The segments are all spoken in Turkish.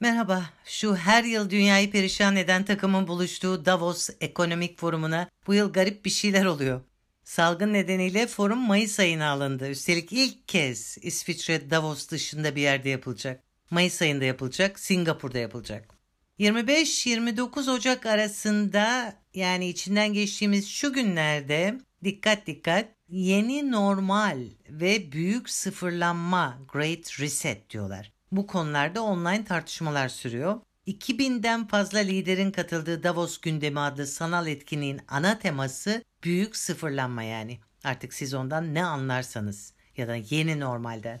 Merhaba, şu her yıl dünyayı perişan eden takımın buluştuğu Davos Ekonomik Forumu'na bu yıl garip bir şeyler oluyor. Salgın nedeniyle forum Mayıs ayına alındı. Üstelik ilk kez İsviçre Davos dışında bir yerde yapılacak. Mayıs ayında yapılacak, Singapur'da yapılacak. 25-29 Ocak arasında yani içinden geçtiğimiz şu günlerde dikkat dikkat yeni normal ve büyük sıfırlanma Great Reset diyorlar. Bu konularda online tartışmalar sürüyor. 2000'den fazla liderin katıldığı Davos gündemi adlı sanal etkinliğin ana teması büyük sıfırlanma yani. Artık siz ondan ne anlarsanız ya da yeni normalden.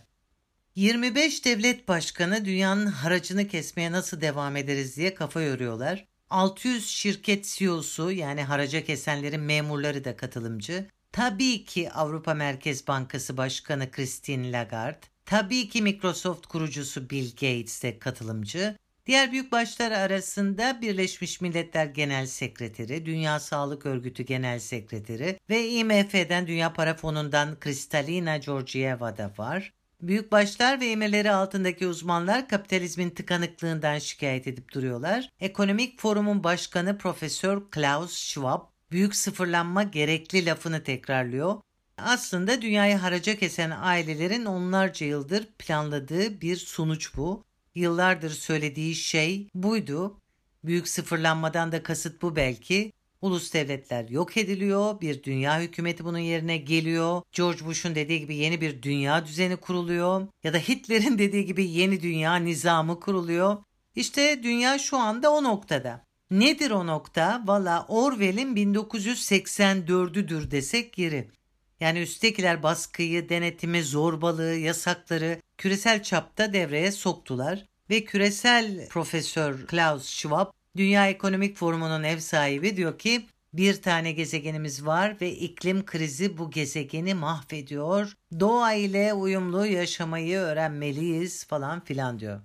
25 devlet başkanı dünyanın haracını kesmeye nasıl devam ederiz diye kafa yoruyorlar. 600 şirket CEO'su yani haraca kesenlerin memurları da katılımcı. Tabii ki Avrupa Merkez Bankası Başkanı Christine Lagarde, tabii ki Microsoft kurucusu Bill Gates de katılımcı. Diğer büyük başlar arasında Birleşmiş Milletler Genel Sekreteri, Dünya Sağlık Örgütü Genel Sekreteri ve IMF'den Dünya Para Fonu'ndan Kristalina Georgieva da var. Büyük başlar ve emirleri altındaki uzmanlar kapitalizmin tıkanıklığından şikayet edip duruyorlar. Ekonomik Forum'un başkanı Profesör Klaus Schwab büyük sıfırlanma gerekli lafını tekrarlıyor. Aslında dünyayı haraca kesen ailelerin onlarca yıldır planladığı bir sonuç bu. Yıllardır söylediği şey buydu. Büyük sıfırlanmadan da kasıt bu belki. Ulus devletler yok ediliyor, bir dünya hükümeti bunun yerine geliyor. George Bush'un dediği gibi yeni bir dünya düzeni kuruluyor ya da Hitler'in dediği gibi yeni dünya nizamı kuruluyor. İşte dünya şu anda o noktada. Nedir o nokta? Valla Orwell'in 1984'üdür desek yeri. Yani üsttekiler baskıyı, denetimi, zorbalığı, yasakları küresel çapta devreye soktular ve küresel profesör Klaus Schwab Dünya Ekonomik Forumu'nun ev sahibi diyor ki bir tane gezegenimiz var ve iklim krizi bu gezegeni mahvediyor. Doğa ile uyumlu yaşamayı öğrenmeliyiz falan filan diyor.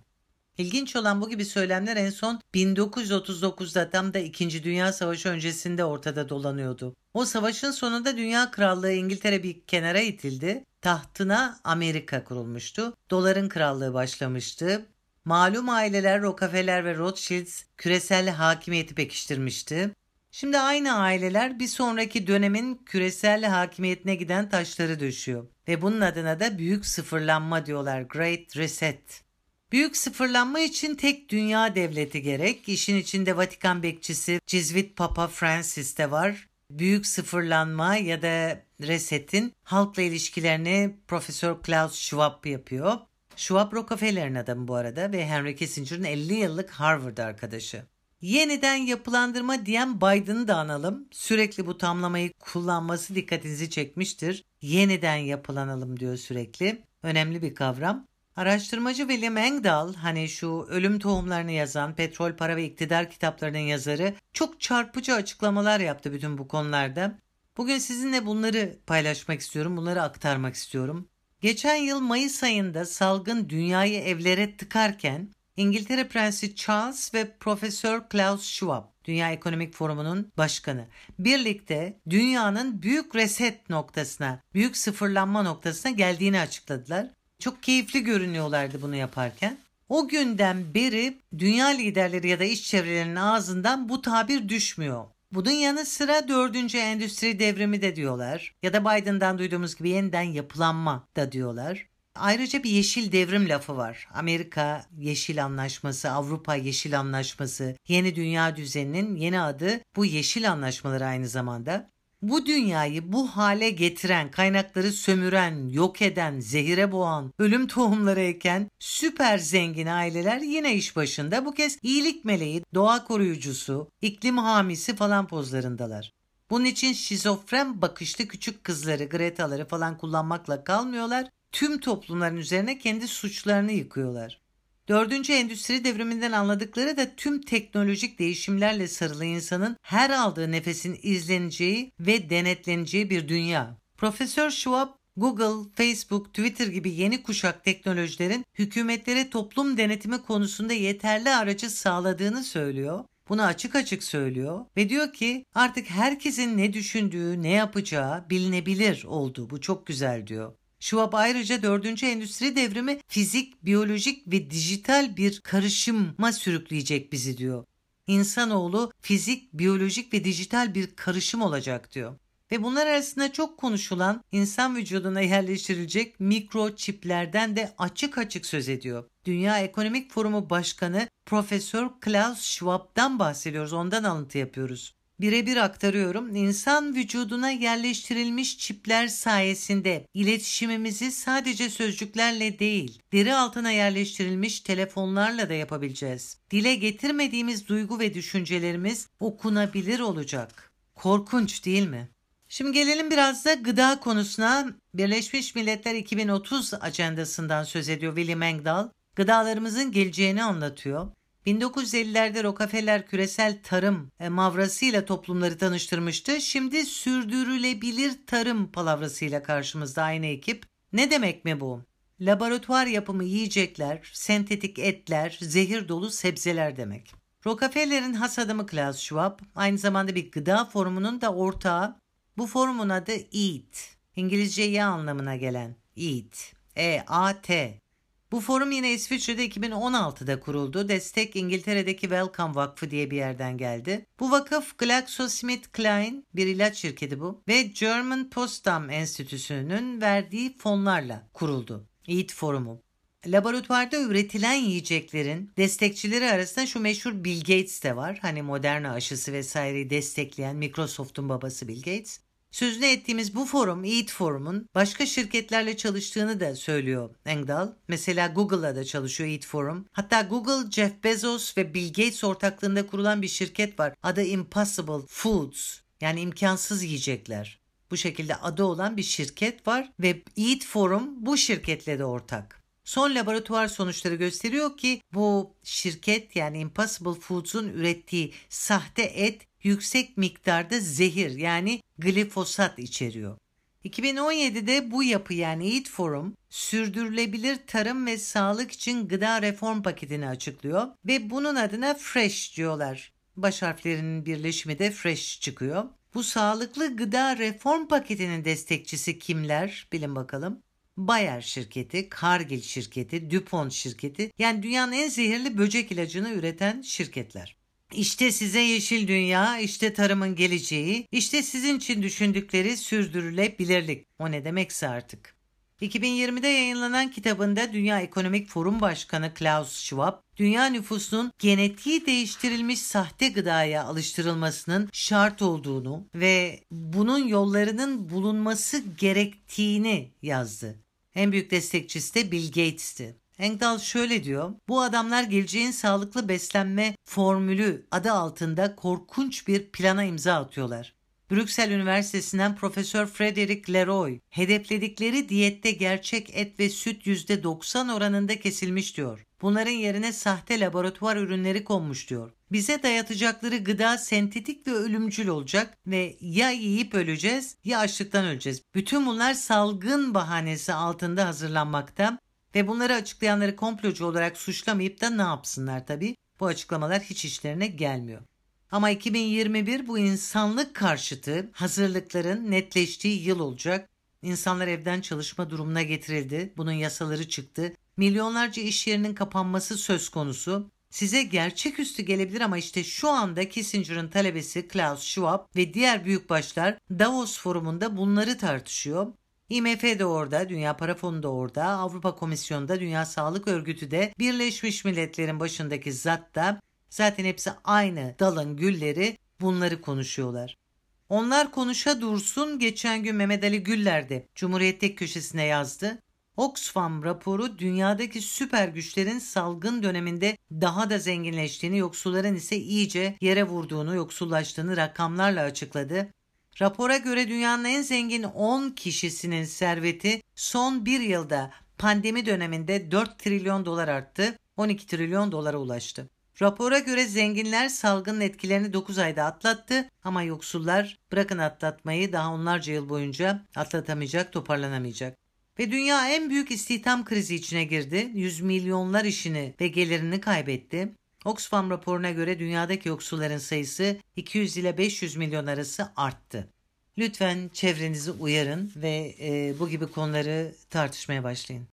İlginç olan bu gibi söylemler en son 1939'da tam da 2. Dünya Savaşı öncesinde ortada dolanıyordu. O savaşın sonunda Dünya Krallığı İngiltere bir kenara itildi. Tahtına Amerika kurulmuştu. Doların krallığı başlamıştı. Malum aileler Rockefeller ve Rothschilds küresel hakimiyeti pekiştirmişti. Şimdi aynı aileler bir sonraki dönemin küresel hakimiyetine giden taşları döşüyor. Ve bunun adına da büyük sıfırlanma diyorlar. Great Reset. Büyük sıfırlanma için tek dünya devleti gerek. İşin içinde Vatikan bekçisi Cizvit Papa Francis de var. Büyük sıfırlanma ya da resetin halkla ilişkilerini Profesör Klaus Schwab yapıyor. Schwab Rockefeller'in adamı bu arada ve Henry Kissinger'ın 50 yıllık Harvard arkadaşı. Yeniden yapılandırma diyen Biden'ı da analım. Sürekli bu tamlamayı kullanması dikkatinizi çekmiştir. Yeniden yapılanalım diyor sürekli. Önemli bir kavram. Araştırmacı William Engdahl hani şu ölüm tohumlarını yazan Petrol Para ve İktidar kitaplarının yazarı çok çarpıcı açıklamalar yaptı bütün bu konularda. Bugün sizinle bunları paylaşmak istiyorum, bunları aktarmak istiyorum. Geçen yıl Mayıs ayında salgın dünyayı evlere tıkarken İngiltere Prensi Charles ve Profesör Klaus Schwab, Dünya Ekonomik Forumu'nun başkanı, birlikte dünyanın büyük reset noktasına, büyük sıfırlanma noktasına geldiğini açıkladılar. Çok keyifli görünüyorlardı bunu yaparken. O günden beri dünya liderleri ya da iş çevrelerinin ağzından bu tabir düşmüyor. Bunun yanı sıra dördüncü endüstri devrimi de diyorlar. Ya da Biden'dan duyduğumuz gibi yeniden yapılanma da diyorlar. Ayrıca bir yeşil devrim lafı var. Amerika Yeşil Anlaşması, Avrupa Yeşil Anlaşması, yeni dünya düzeninin yeni adı bu yeşil anlaşmaları aynı zamanda. Bu dünyayı bu hale getiren, kaynakları sömüren, yok eden, zehire boğan, ölüm tohumları eken süper zengin aileler yine iş başında. Bu kez iyilik meleği, doğa koruyucusu, iklim hamisi falan pozlarındalar. Bunun için şizofren bakışlı küçük kızları, Greta'ları falan kullanmakla kalmıyorlar. Tüm toplumların üzerine kendi suçlarını yıkıyorlar. Dördüncü endüstri devriminden anladıkları da tüm teknolojik değişimlerle sarılı insanın her aldığı nefesin izleneceği ve denetleneceği bir dünya. Profesör Schwab Google, Facebook, Twitter gibi yeni kuşak teknolojilerin hükümetlere toplum denetimi konusunda yeterli aracı sağladığını söylüyor. Bunu açık açık söylüyor ve diyor ki artık herkesin ne düşündüğü, ne yapacağı bilinebilir oldu. Bu çok güzel diyor. Schwab ayrıca 4. Endüstri Devrimi fizik, biyolojik ve dijital bir karışıma sürükleyecek bizi diyor. İnsanoğlu fizik, biyolojik ve dijital bir karışım olacak diyor. Ve bunlar arasında çok konuşulan insan vücuduna yerleştirilecek mikro çiplerden de açık açık söz ediyor. Dünya Ekonomik Forumu Başkanı Profesör Klaus Schwab'dan bahsediyoruz. Ondan alıntı yapıyoruz. Birebir aktarıyorum. İnsan vücuduna yerleştirilmiş çipler sayesinde iletişimimizi sadece sözcüklerle değil, deri altına yerleştirilmiş telefonlarla da yapabileceğiz. Dile getirmediğimiz duygu ve düşüncelerimiz okunabilir olacak. Korkunç değil mi? Şimdi gelelim biraz da gıda konusuna. Birleşmiş Milletler 2030 ajandasından söz ediyor William Engdahl. Gıdalarımızın geleceğini anlatıyor. 1950'lerde Rockefeller küresel tarım e, mavrasıyla toplumları tanıştırmıştı. Şimdi sürdürülebilir tarım palavrasıyla karşımızda aynı ekip. Ne demek mi bu? Laboratuvar yapımı yiyecekler, sentetik etler, zehir dolu sebzeler demek. Rockefeller'in has adamı Klaus Schwab aynı zamanda bir gıda forumunun da ortağı. Bu forumun adı EAT. İngilizce ya anlamına gelen EAT. E-A-T. Bu forum yine İsviçre'de 2016'da kuruldu. Destek İngiltere'deki Wellcome Vakfı diye bir yerden geldi. Bu vakıf GlaxoSmithKline bir ilaç şirketi bu ve German Potsdam Enstitüsü'nün verdiği fonlarla kuruldu. EAT Forumu. Laboratuvarda üretilen yiyeceklerin destekçileri arasında şu meşhur Bill Gates de var. Hani Moderna aşısı vesaireyi destekleyen Microsoft'un babası Bill Gates. Sözünü ettiğimiz bu forum, Eat Forum'un başka şirketlerle çalıştığını da söylüyor Engdahl. Mesela Google'la da çalışıyor Eat Forum. Hatta Google, Jeff Bezos ve Bill Gates ortaklığında kurulan bir şirket var. Adı Impossible Foods. Yani imkansız yiyecekler. Bu şekilde adı olan bir şirket var ve Eat Forum bu şirketle de ortak. Son laboratuvar sonuçları gösteriyor ki bu şirket yani Impossible Foods'un ürettiği sahte et yüksek miktarda zehir yani glifosat içeriyor. 2017'de bu yapı yani Eat Forum sürdürülebilir tarım ve sağlık için gıda reform paketini açıklıyor ve bunun adına Fresh diyorlar. Baş harflerinin birleşimi de Fresh çıkıyor. Bu sağlıklı gıda reform paketinin destekçisi kimler? Bilin bakalım. Bayer şirketi, Cargill şirketi, DuPont şirketi yani dünyanın en zehirli böcek ilacını üreten şirketler. İşte size yeşil dünya, işte tarımın geleceği, işte sizin için düşündükleri sürdürülebilirlik. O ne demekse artık. 2020'de yayınlanan kitabında Dünya Ekonomik Forum Başkanı Klaus Schwab, dünya nüfusunun genetiği değiştirilmiş sahte gıdaya alıştırılmasının şart olduğunu ve bunun yollarının bulunması gerektiğini yazdı. En büyük destekçisi de Bill Gates'ti. Engdahl şöyle diyor. Bu adamlar geleceğin sağlıklı beslenme formülü adı altında korkunç bir plana imza atıyorlar. Brüksel Üniversitesi'nden Profesör Frederick Leroy, hedefledikleri diyette gerçek et ve süt %90 oranında kesilmiş diyor. Bunların yerine sahte laboratuvar ürünleri konmuş diyor. Bize dayatacakları gıda sentetik ve ölümcül olacak ve ya yiyip öleceğiz ya açlıktan öleceğiz. Bütün bunlar salgın bahanesi altında hazırlanmakta ve bunları açıklayanları komplocu olarak suçlamayıp da ne yapsınlar tabii? Bu açıklamalar hiç işlerine gelmiyor. Ama 2021 bu insanlık karşıtı hazırlıkların netleştiği yıl olacak. İnsanlar evden çalışma durumuna getirildi. Bunun yasaları çıktı. Milyonlarca iş yerinin kapanması söz konusu. Size gerçeküstü gelebilir ama işte şu anda Kissinger'ın talebesi Klaus Schwab ve diğer büyükbaşlar Davos forumunda bunları tartışıyor. IMF de orada, Dünya Para Fonu da orada, Avrupa Komisyonu da, Dünya Sağlık Örgütü de, Birleşmiş Milletler'in başındaki zat da zaten hepsi aynı dalın gülleri bunları konuşuyorlar. Onlar konuşa dursun geçen gün Mehmet Ali Güller de Cumhuriyet köşesine yazdı. Oxfam raporu dünyadaki süper güçlerin salgın döneminde daha da zenginleştiğini, yoksulların ise iyice yere vurduğunu, yoksullaştığını rakamlarla açıkladı. Rapora göre dünyanın en zengin 10 kişisinin serveti son bir yılda pandemi döneminde 4 trilyon dolar arttı, 12 trilyon dolara ulaştı. Rapora göre zenginler salgının etkilerini 9 ayda atlattı ama yoksullar bırakın atlatmayı daha onlarca yıl boyunca atlatamayacak, toparlanamayacak. Ve dünya en büyük istihdam krizi içine girdi. Yüz milyonlar işini ve gelirini kaybetti. Oxfam raporuna göre dünyadaki yoksulların sayısı 200 ile 500 milyon arası arttı. Lütfen çevrenizi uyarın ve e, bu gibi konuları tartışmaya başlayın.